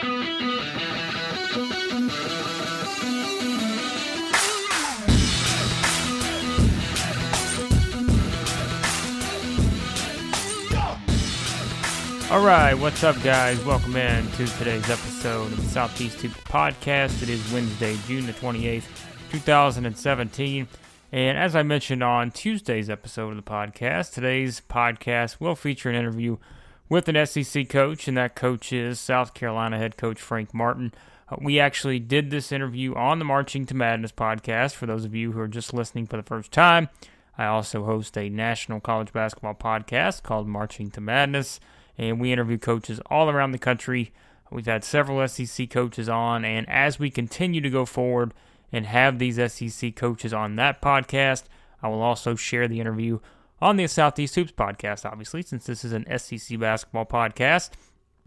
All right, what's up, guys? Welcome in to today's episode of the Southeast Hoops Podcast. It is Wednesday, June the 28th, 2017. And as I mentioned on Tuesday's episode of the podcast, today's podcast will feature an interview with an SEC coach, and that coach is South Carolina head coach Frank Martin. Uh, we actually did this interview on the Marching to Madness podcast for those of you who are just listening for the first time. I also host a national college basketball podcast called Marching to Madness and we interview coaches all around the country. We've had several SEC coaches on, and as we continue to go forward and have these SEC coaches on that podcast, I will also share the interview on the Southeast Hoops podcast, obviously, since this is an SEC basketball podcast.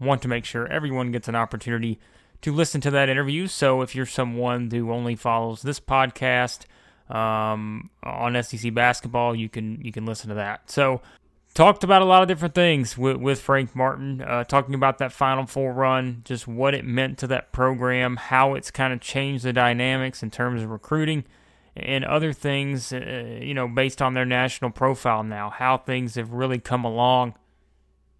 Want to make sure everyone gets an opportunity to listen to that interview. So if you're someone who only follows this podcast um, on SEC basketball, you can you can listen to that. So talked about a lot of different things with, with Frank Martin, uh, talking about that Final Four run, just what it meant to that program, how it's kind of changed the dynamics in terms of recruiting, and other things, uh, you know, based on their national profile now, how things have really come along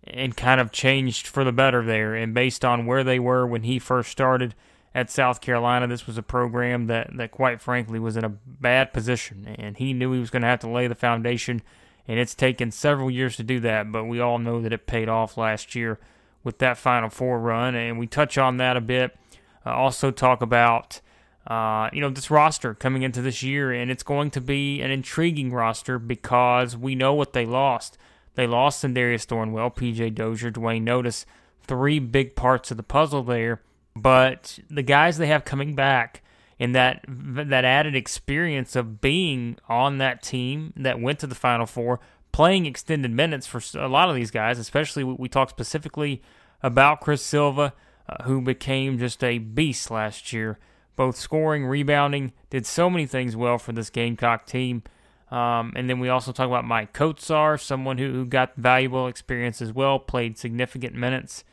and kind of changed for the better there. And based on where they were when he first started at South Carolina, this was a program that, that quite frankly was in a bad position, and he knew he was going to have to lay the foundation – and it's taken several years to do that, but we all know that it paid off last year with that Final Four run, and we touch on that a bit. Uh, also talk about uh, you know this roster coming into this year, and it's going to be an intriguing roster because we know what they lost. They lost Sindarius Thornwell, P.J. Dozier, Duane Notice, three big parts of the puzzle there. But the guys they have coming back and that that added experience of being on that team that went to the Final Four, playing extended minutes for a lot of these guys. Especially we talked specifically about Chris Silva, uh, who became just a beast last year, both scoring, rebounding, did so many things well for this Gamecock team. Um, and then we also talk about Maik Kotsar, someone who, who got valuable experience as well, played significant minutes.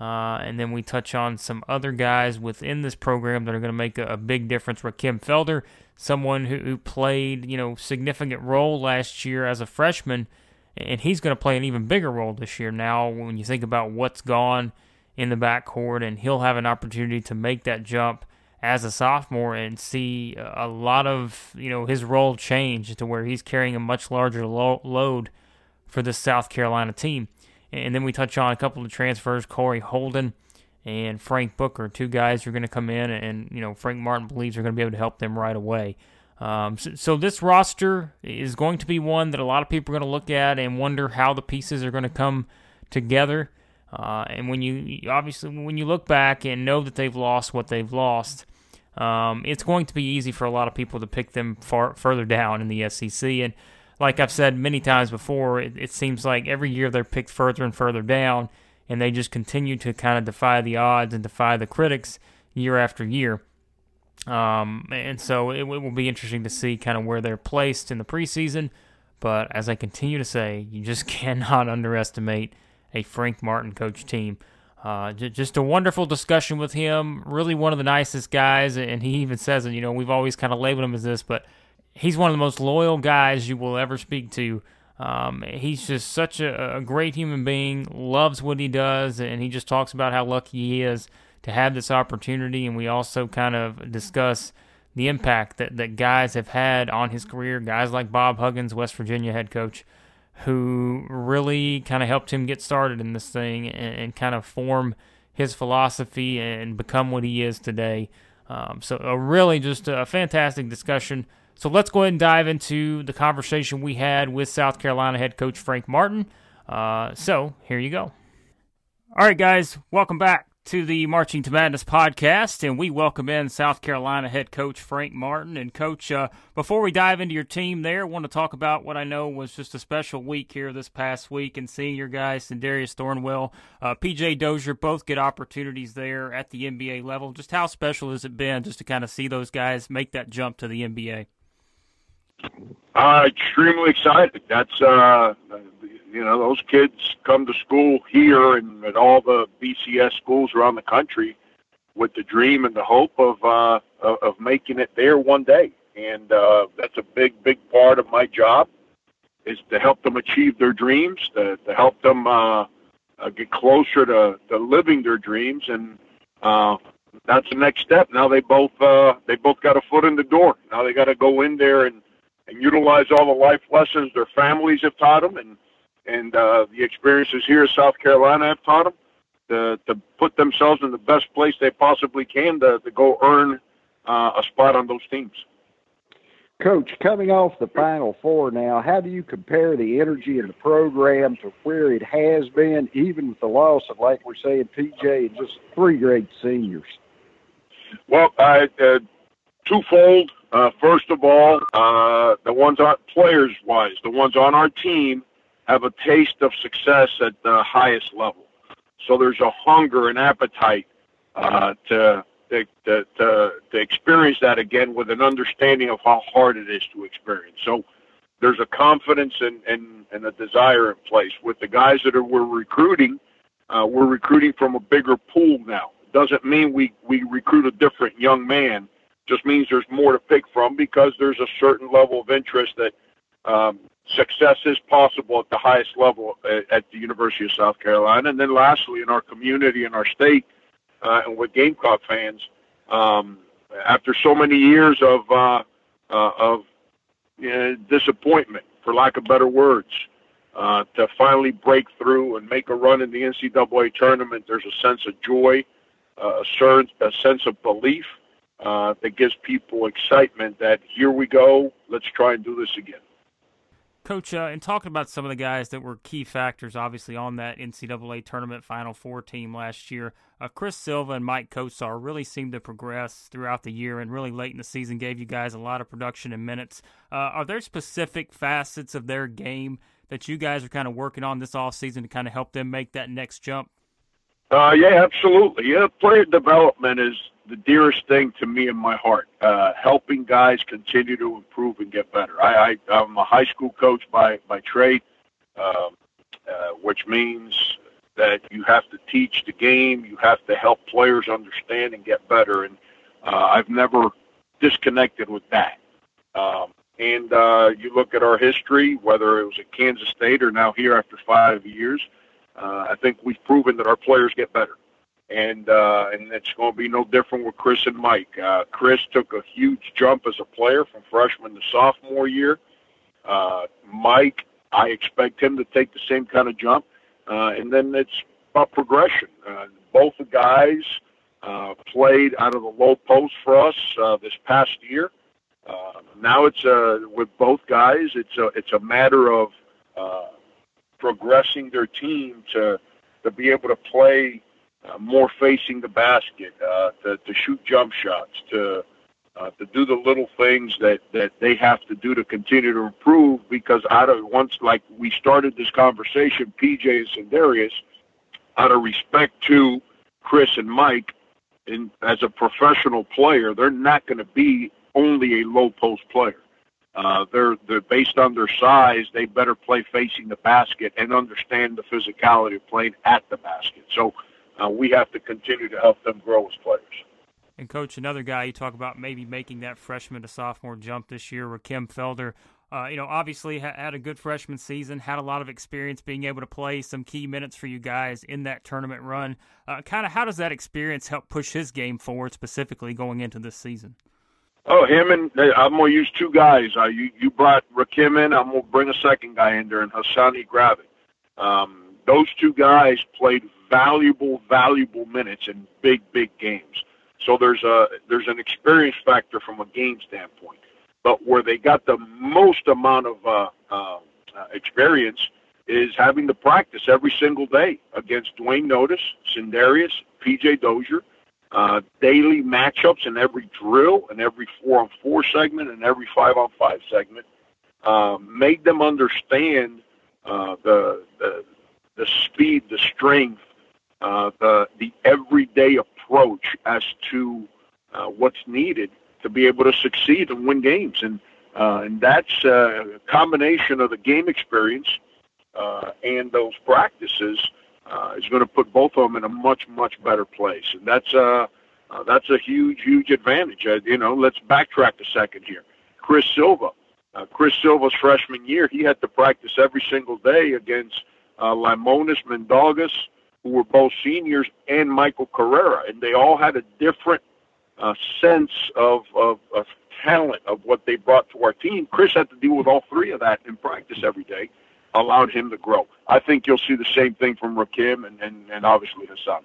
Uh, and then we touch on some other guys within this program that are going to make a, a, big difference. Rakym Felder, someone who, who, played you know significant role last year as a freshman, and he's going to play an even bigger role this year. Now, when you think about what's gone in the backcourt, and he'll have an opportunity to make that jump as a sophomore and see a lot of you know his role change to where he's carrying a much larger lo- load for this South Carolina team. And then we touch on a couple of transfers, Kory Holden and Frank Booker, two guys who are going to come in, and you know Frank Martin believes are going to be able to help them right away. Um, so, so, this roster is going to be one that a lot of people are going to look at and wonder how the pieces are going to come together. Uh, and when you obviously when you look back and know that they've lost what they've lost, um, it's going to be easy for a lot of people to pick them far further down in the SEC. And like I've said many times before, it, it seems like every year they're picked further and further down, and they just continue to kind of defy the odds and defy the critics year after year. Um, and so it, it, will be interesting to see kind of where they're placed in the preseason. But as I continue to say, you just cannot underestimate a Frank Martin coach team. Uh, j- just a wonderful discussion with him. Really one of the nicest guys, and he even says it. You know, we've always kind of labeled him as this, but he's one of the most loyal guys you will ever speak to. Um, he's just such a, a, great human being, loves what he does, and he just talks about how lucky he is to have this opportunity. And we also kind of discuss the impact that, that guys have had on his career, guys like Bob Huggins, West Virginia head coach, who really kind of helped him get started in this thing and, and kind of form his philosophy and become what he is today. Um, so, a really just a fantastic discussion. So let's go ahead and dive into the conversation we had with South Carolina head coach Frank Martin. Uh, so here you go. All right, guys, welcome back to the Marching to Madness podcast, and we welcome in South Carolina head coach Frank Martin. And, coach, uh, before we dive into your team there, I want to talk about what I know was just a special week here this past week and seeing your guys, Sindarius Thornwell, uh, PJ Dozier, both get opportunities there at the NBA level. Just how special has it been just to kind of see those guys make that jump to the NBA? Uh, extremely excited. That's uh, you know those kids come to school here and at all the BCS schools around the country. with the dream and the hope of uh, of, making it there one day. And uh, that's a big, big part of my job is to help them achieve their dreams, to, to help them uh, uh, get closer to, to living their dreams, and uh, that's the next step. Now they both uh, they both got a foot in the door. Now they got to go in there and and utilize all the life lessons their families have taught them, and and uh, the experiences here in South Carolina have taught them to to put themselves in the best place they possibly can to to go earn uh, a spot on those teams. Coach, coming off the Final Four now, how do you compare the energy in the program to where it has been, even with the loss of, like we're saying, PJ and just three great seniors? Well, uh, uh, twofold. Uh, first of all, uh, the ones on players wise, the ones on our team have a taste of success at the highest level. So there's a hunger and appetite uh, to to, to, to, experience that again with an understanding of how hard it is to experience. So there's a confidence and, and, and a desire in place. With the guys that are, we're recruiting, uh, we're recruiting from a bigger pool now. Doesn't mean we, we recruit a different young man. Just means there's more to pick from because there's a certain level of interest that um, success is possible at the highest level at, at the University of South Carolina. And then lastly, in our community in our state, uh, and with Gamecock fans, um, after so many years of uh, uh, of disappointment, for lack of better words, uh, to finally break through and make a run in the NCAA tournament, there's a sense of joy, uh, a, certain, a sense of belief uh, that gives people excitement that here we go, let's try and do this again. Coach, uh, in talking about some of the guys that were key factors, obviously, on that NCAA tournament Final Four team last year, uh, Chris Silva and Maik Kotsar really seemed to progress throughout the year and really late in the season gave you guys a lot of production and minutes. Uh, are there specific facets of their game that you guys are kind of working on this off season to kind of help them make that next jump? Uh, yeah, absolutely. Yeah, player development is the dearest thing to me in my heart. Uh, helping guys continue to improve and get better. I, I I'm a high school coach by by trade, um, uh, which means that you have to teach the game. You have to help players understand and get better. And uh, I've never disconnected with that. Um, and uh, you look at our history, whether it was at Kansas State or now here after five years, I think we've proven that our players get better and uh, and it's going to be no different with Chris and Maik. Uh, Chris took a huge jump as a player from freshman to sophomore year. Uh, Maik, I expect him to take the same kind of jump, uh, and then it's about progression. Uh, both the guys uh, played out of the low post for us uh, this past year. Uh, now it's uh, with both guys. It's a it's a matter of uh, progressing their team to to be able to play uh, more facing the basket, uh, to, to shoot jump shots, to uh, to do the little things that that they have to do to continue to improve. Because out of once, like we started this conversation, PJ and Sindarius, out of respect to Chris and Maik, in as a professional player, they're not going to be only a low post player. Uh, they're they're based on their size. They better play facing the basket and understand the physicality of playing at the basket. So uh, we have to continue to help them grow as players. And coach, another guy you talk about maybe making that freshman to sophomore jump this year, Rakym Felder. Uh, you know, obviously ha- had a good freshman season, had a lot of experience being able to play some key minutes for you guys in that tournament run. Uh, kind of, how does that experience help push his game forward, specifically going into this season? Oh, him and I'm gonna use two guys. Uh, you you brought Rakym in. I'm gonna bring a second guy in there, and Hassani Gravett. Um, those two guys played valuable, valuable minutes in big, big games. So there's a there's an experience factor from a game standpoint. But where they got the most amount of uh, uh, experience is having to practice every single day against Duane Notice, Sindarius, PJ Dozier, uh, daily matchups in every drill and every four on four segment and every five on five segment. Um, made them understand uh, the, the the speed, the strength, uh, the the everyday approach as to uh, what's needed to be able to succeed and win games, and uh, and that's a combination of the game experience uh, and those practices uh, is going to put both of them in a much much better place, and that's uh, Uh, that's a huge, huge advantage. Uh, you know, let's backtrack a second here. Chris Silva, uh, Chris Silva's freshman year, he had to practice every single day against uh, Laimonas Mindaugas, who were both seniors, and Michael Carrera, and they all had a different uh, sense of, of, of talent of what they brought to our team. Chris had to deal with all three of that in practice every day, allowed him to grow. I think you'll see the same thing from Rakym and, and, and obviously Hassan.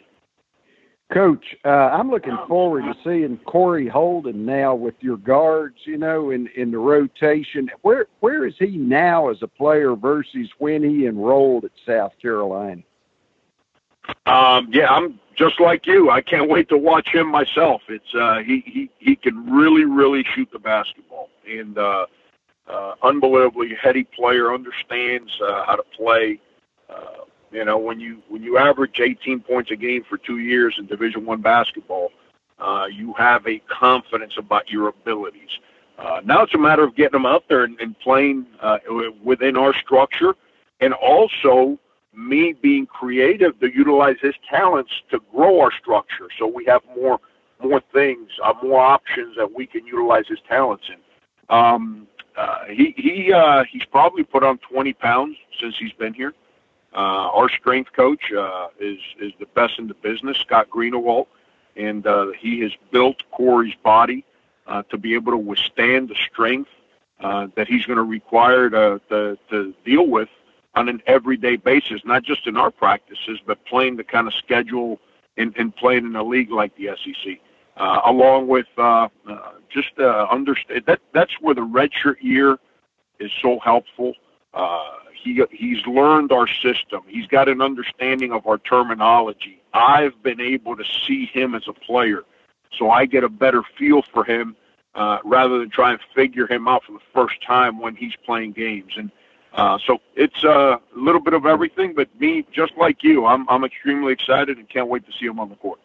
Coach, uh, I'm looking forward to seeing Kory Holden now with your guards, you know, in, in the rotation. Where where is he now as a player versus when he enrolled at South Carolina? Um, yeah, I'm just like you. I can't wait to watch him myself. It's uh, he he he can really really shoot the basketball and uh, uh, unbelievably heady player. Understands uh, how to play. Uh, you know, when you when you average 18 points a game for two years in Division One basketball, uh, you have a confidence about your abilities. Uh, now it's a matter of getting them out there and, and playing uh, within our structure, and also me being creative to utilize his talents to grow our structure, so we have more more things, uh, more options that we can utilize his talents in. Um, uh, he he uh, he's probably put on 20 pounds since he's been here. Uh, our strength coach uh, is is the best in the business, Scott Greenawalt, and uh, he has built Kory's body uh, to be able to withstand the strength uh, that he's going to require to, to to deal with on an everyday basis, not just in our practices, but playing the kind of schedule and, playing in a league like the SEC. Uh, along with uh, uh, just uh, understand that that's where the redshirt year is so helpful. Uh, he he's learned our system. He's got an understanding of our terminology. I've been able to see him as a player, so I get a better feel for him uh, rather than try and figure him out for the first time when he's playing games. And uh, so it's a little bit of everything. But me, just like you, I'm I'm extremely excited and can't wait to see him on the court.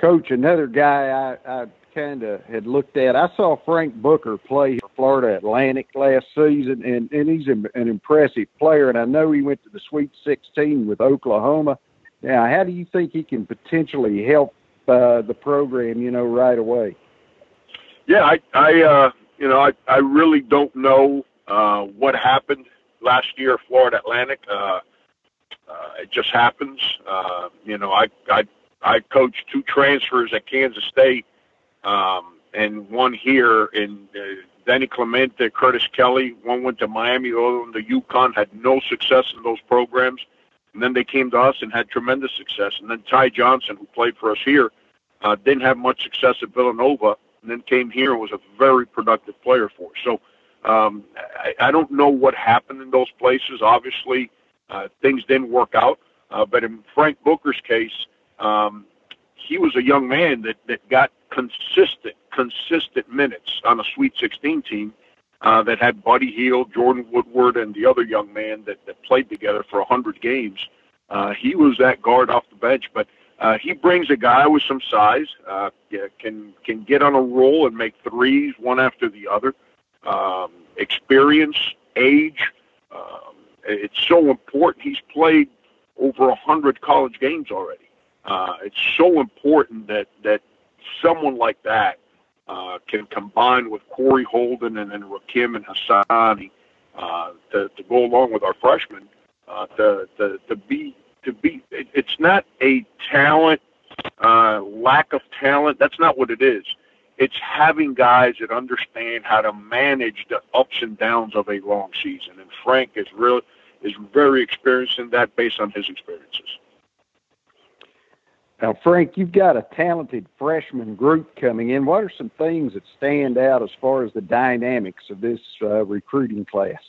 Coach, another guy I, I kind of had looked at. I saw Frank Booker play for Florida Atlantic last season, and and he's an, impressive player. And I know he went to the Sweet 16 with Oklahoma. Now, how do you think he can potentially help uh, the program? You know, right away. Yeah, I, I, uh, you know, I, I really don't know uh, what happened last year, Florida Atlantic. Uh, uh, it just happens. Uh, you know, I, I, I coached two transfers at Kansas State um, and one here in uh, Danny Clemente, Curtis Kelly. One went to Miami, the other one to UConn. Had no success in those programs, and then they came to us and had tremendous success. And then Ty Johnson, who played for us here, uh, didn't have much success at Villanova, and then came here and was a very productive player for us. So um, I, I don't know what happened in those places. Obviously, uh, things didn't work out. Uh, but in Frank Booker's case, um, he was a young man that, that got consistent, consistent minutes on a Sweet 16 team uh, that had Buddy Hield, Jordan Woodard, and the other young man that, that played together for 100 games. Uh, he was that guard off the bench, but uh, he brings a guy with some size, uh, can can get on a roll and make threes one after the other. Um, experience, age, um, it's so important. He's played over a hundred college games already. Uh, it's so important that that someone like that uh, can combine with Kory Holden and then Rakym and Hassani uh, to, to go along with our freshmen uh, to, to, to be to be. It, it's not a talent uh, lack of talent. That's not what it is. It's having guys that understand how to manage the ups and downs of a long season. And Frank is real is very experienced in that based on his experiences. Now, Frank, you've got a talented freshman group coming in. What are some things that stand out as far as the dynamics of this uh, recruiting class?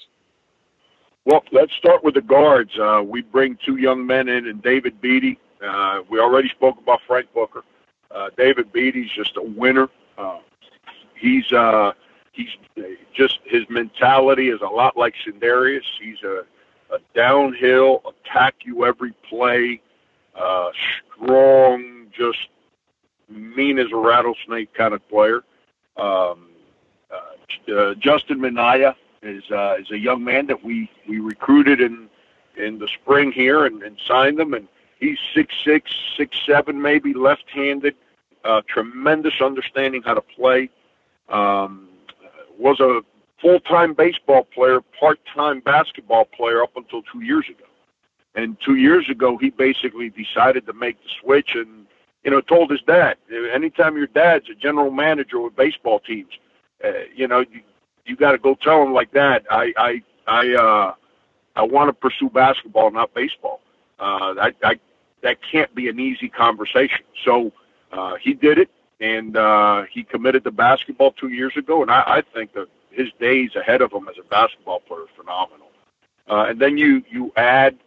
Well, let's start with the guards. Uh, we bring two young men in, and David Beatty. Uh, we already spoke about Frank Booker. Uh, David Beatty's just a winner. Uh, he's uh, he's just his mentality is a lot like Sindarius. He's a, a downhill, attack you every play uh, strong, just mean as a rattlesnake kind of player. Um, uh, uh, Justin Minaya is uh, is a young man that we we recruited in in the spring here and, and signed him, and he's six six, six seven, maybe left-handed. uh, tremendous understanding how to play. Um, was a full-time baseball player, part-time basketball player up until two years ago. And two years ago, he basically decided to make the switch and, you know, told his dad, anytime your dad's a general manager with baseball teams, uh, you know, you, you got to go tell him like that. I, I, I, uh, I want to pursue basketball, not baseball. Uh, I, I, that can't be an easy conversation. So uh, he did it, and uh, he committed to basketball two years ago. And I, I think that his days ahead of him as a basketball player is phenomenal. Uh, and then you you add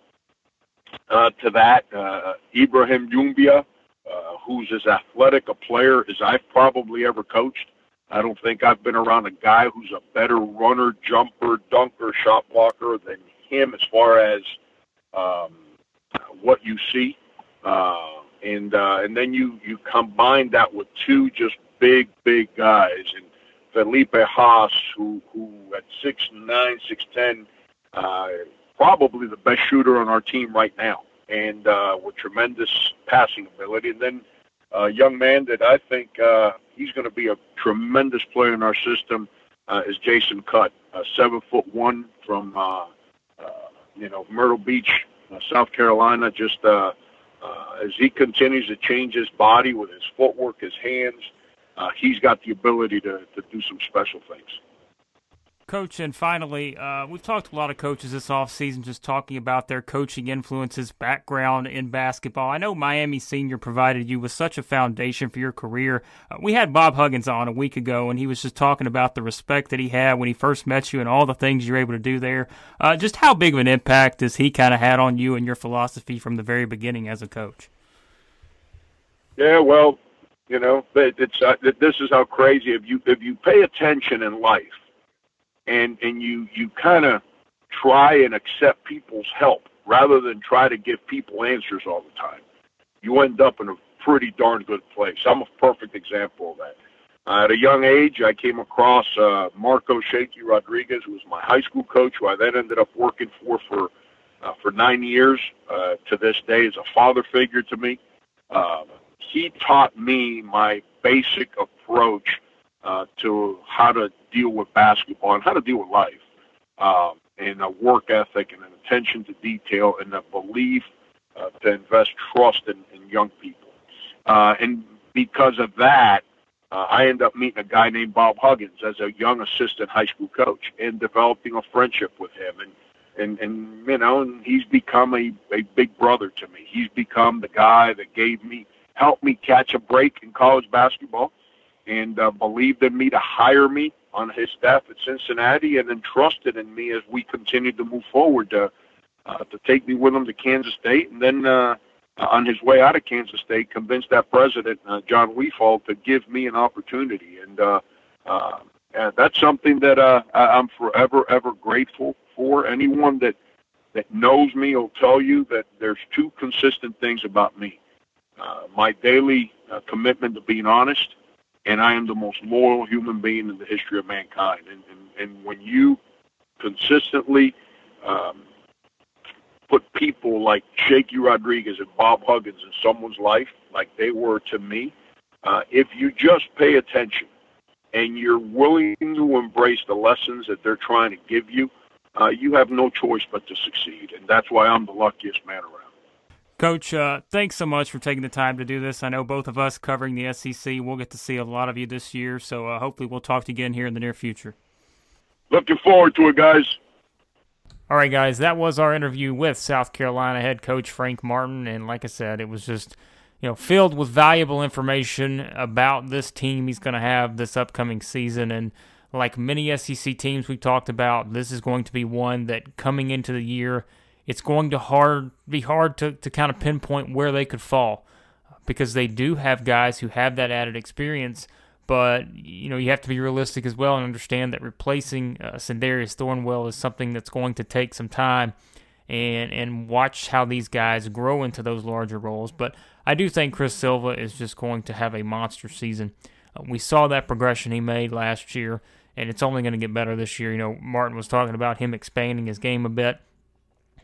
uh, to that uh, Ibrahim Doumbia, uh, who's as athletic a player as I've probably ever coached. I don't think I've been around a guy who's a better runner, jumper, dunker, shot blocker than him as far as um, what you see. Uh, and uh, and then you you combine that with two just big big guys and Felipe Haas, who who at six nine six ten, uh, probably the best shooter on our team right now, and uh, with tremendous passing ability. And then a young man that I think uh, he's going to be a tremendous player in our system uh, is Jason Cudd, a seven foot one from uh, uh, you know Myrtle Beach, uh, South Carolina. Just uh, uh, as he continues to change his body with his footwork, his hands, uh, he's got the ability to, to do some special things. Coach, and finally, uh, we've talked to a lot of coaches this offseason just talking about their coaching influences, background in basketball. I know Miami Senior provided you with such a foundation for your career. Uh, we had Bob Huggins on a week ago, and he was just talking about the respect that he had when he first met you and all the things you were able to do there. Uh, just how big of an impact has he kind of had on you and your philosophy from the very beginning as a coach? Yeah, well, you know, it's uh, this is how crazy if you if you pay attention in life and and you you kind of try and accept people's help rather than try to give people answers all the time, you end up in a pretty darn good place. I'm a perfect example of that. Uh, at a young age, I came across uh, Marco Shakey Rodriguez, who was my high school coach, who I then ended up working for for uh, for nine years. Uh, to this day, is a father figure to me. Uh, he taught me my basic approach uh, to how to deal with basketball and how to deal with life, um, and a work ethic and an attention to detail and a belief uh, to invest trust in, in young people. Uh, and because of that, uh, I ended up meeting a guy named Bob Huggins as a young assistant high school coach and developing a friendship with him. And and and you know, and he's become a a big brother to me. He's become the guy that gave me helped me catch a break in college basketball and uh, believed in me to hire me on his staff at Cincinnati and entrusted in me as we continued to move forward to uh, to take me with him to Kansas State and then uh, on his way out of Kansas State convinced that president uh, Jon Wefald to give me an opportunity and uh, uh, and that's something that uh, I'm forever ever grateful for. Anyone that that knows me will tell you that there's two consistent things about me uh, my daily uh, commitment to being honest, and I am the most loyal human being in the history of mankind. And, and, and when you consistently um, put people like Shakey Rodriguez and Bob Huggins in someone's life, like they were to me, uh, if you just pay attention and you're willing to embrace the lessons that they're trying to give you, uh, you have no choice but to succeed. And that's why I'm the luckiest man around. Coach, uh, thanks so much for taking the time to do this. I know both of us covering the SEC, we'll get to see a lot of you this year, so uh, hopefully we'll talk to you again here in the near future. Looking forward to it, guys. All right, guys, that was our interview with South Carolina head coach Frank Martin, and like I said, it was just you know filled with valuable information about this team he's going to have this upcoming season, and like many SEC teams we talked about, this is going to be one that coming into the year it's going to hard be hard to, to kind of pinpoint where they could fall because they do have guys who have that added experience. But you know you have to be realistic as well and understand that replacing uh, Sindarius Thornwell is something that's going to take some time, and and watch how these guys grow into those larger roles. But I do think Chris Silva is just going to have a monster season. Uh, we saw that progression he made last year, and it's only going to get better this year. You know, Martin was talking about him expanding his game a bit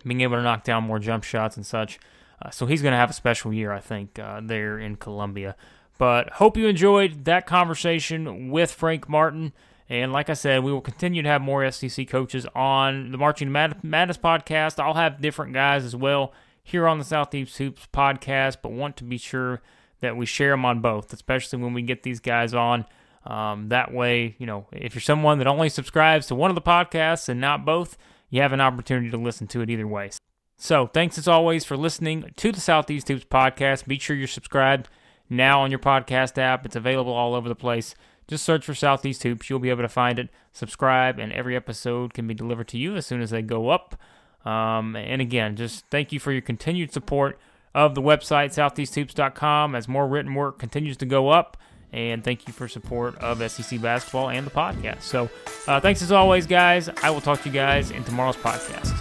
being able to knock down more jump shots and such. Uh, so he's going to have a special year, I think, uh, there in Columbia. But hope you enjoyed that conversation with Frank Martin. And like I said, we will continue to have more SEC coaches on the Marching Madness podcast. I'll have different guys as well here on the Southeast Hoops podcast, but want to be sure that we share them on both, especially when we get these guys on. Um, that way, you know, if you're someone that only subscribes to one of the podcasts and not both, you have an opportunity to listen to it either way. So, thanks as always for listening to the Southeast Hoops podcast. Be sure you're subscribed now on your podcast app. It's available all over the place. Just search for Southeast Hoops. You'll be able to find it. Subscribe, and every episode can be delivered to you as soon as they go up. Um, and again, just thank you for your continued support of the website, southeasthoops.com, as more written work continues to go up. And thank you for support of SEC basketball and the podcast. So, uh, thanks as always, guys. I will talk to you guys in tomorrow's podcast.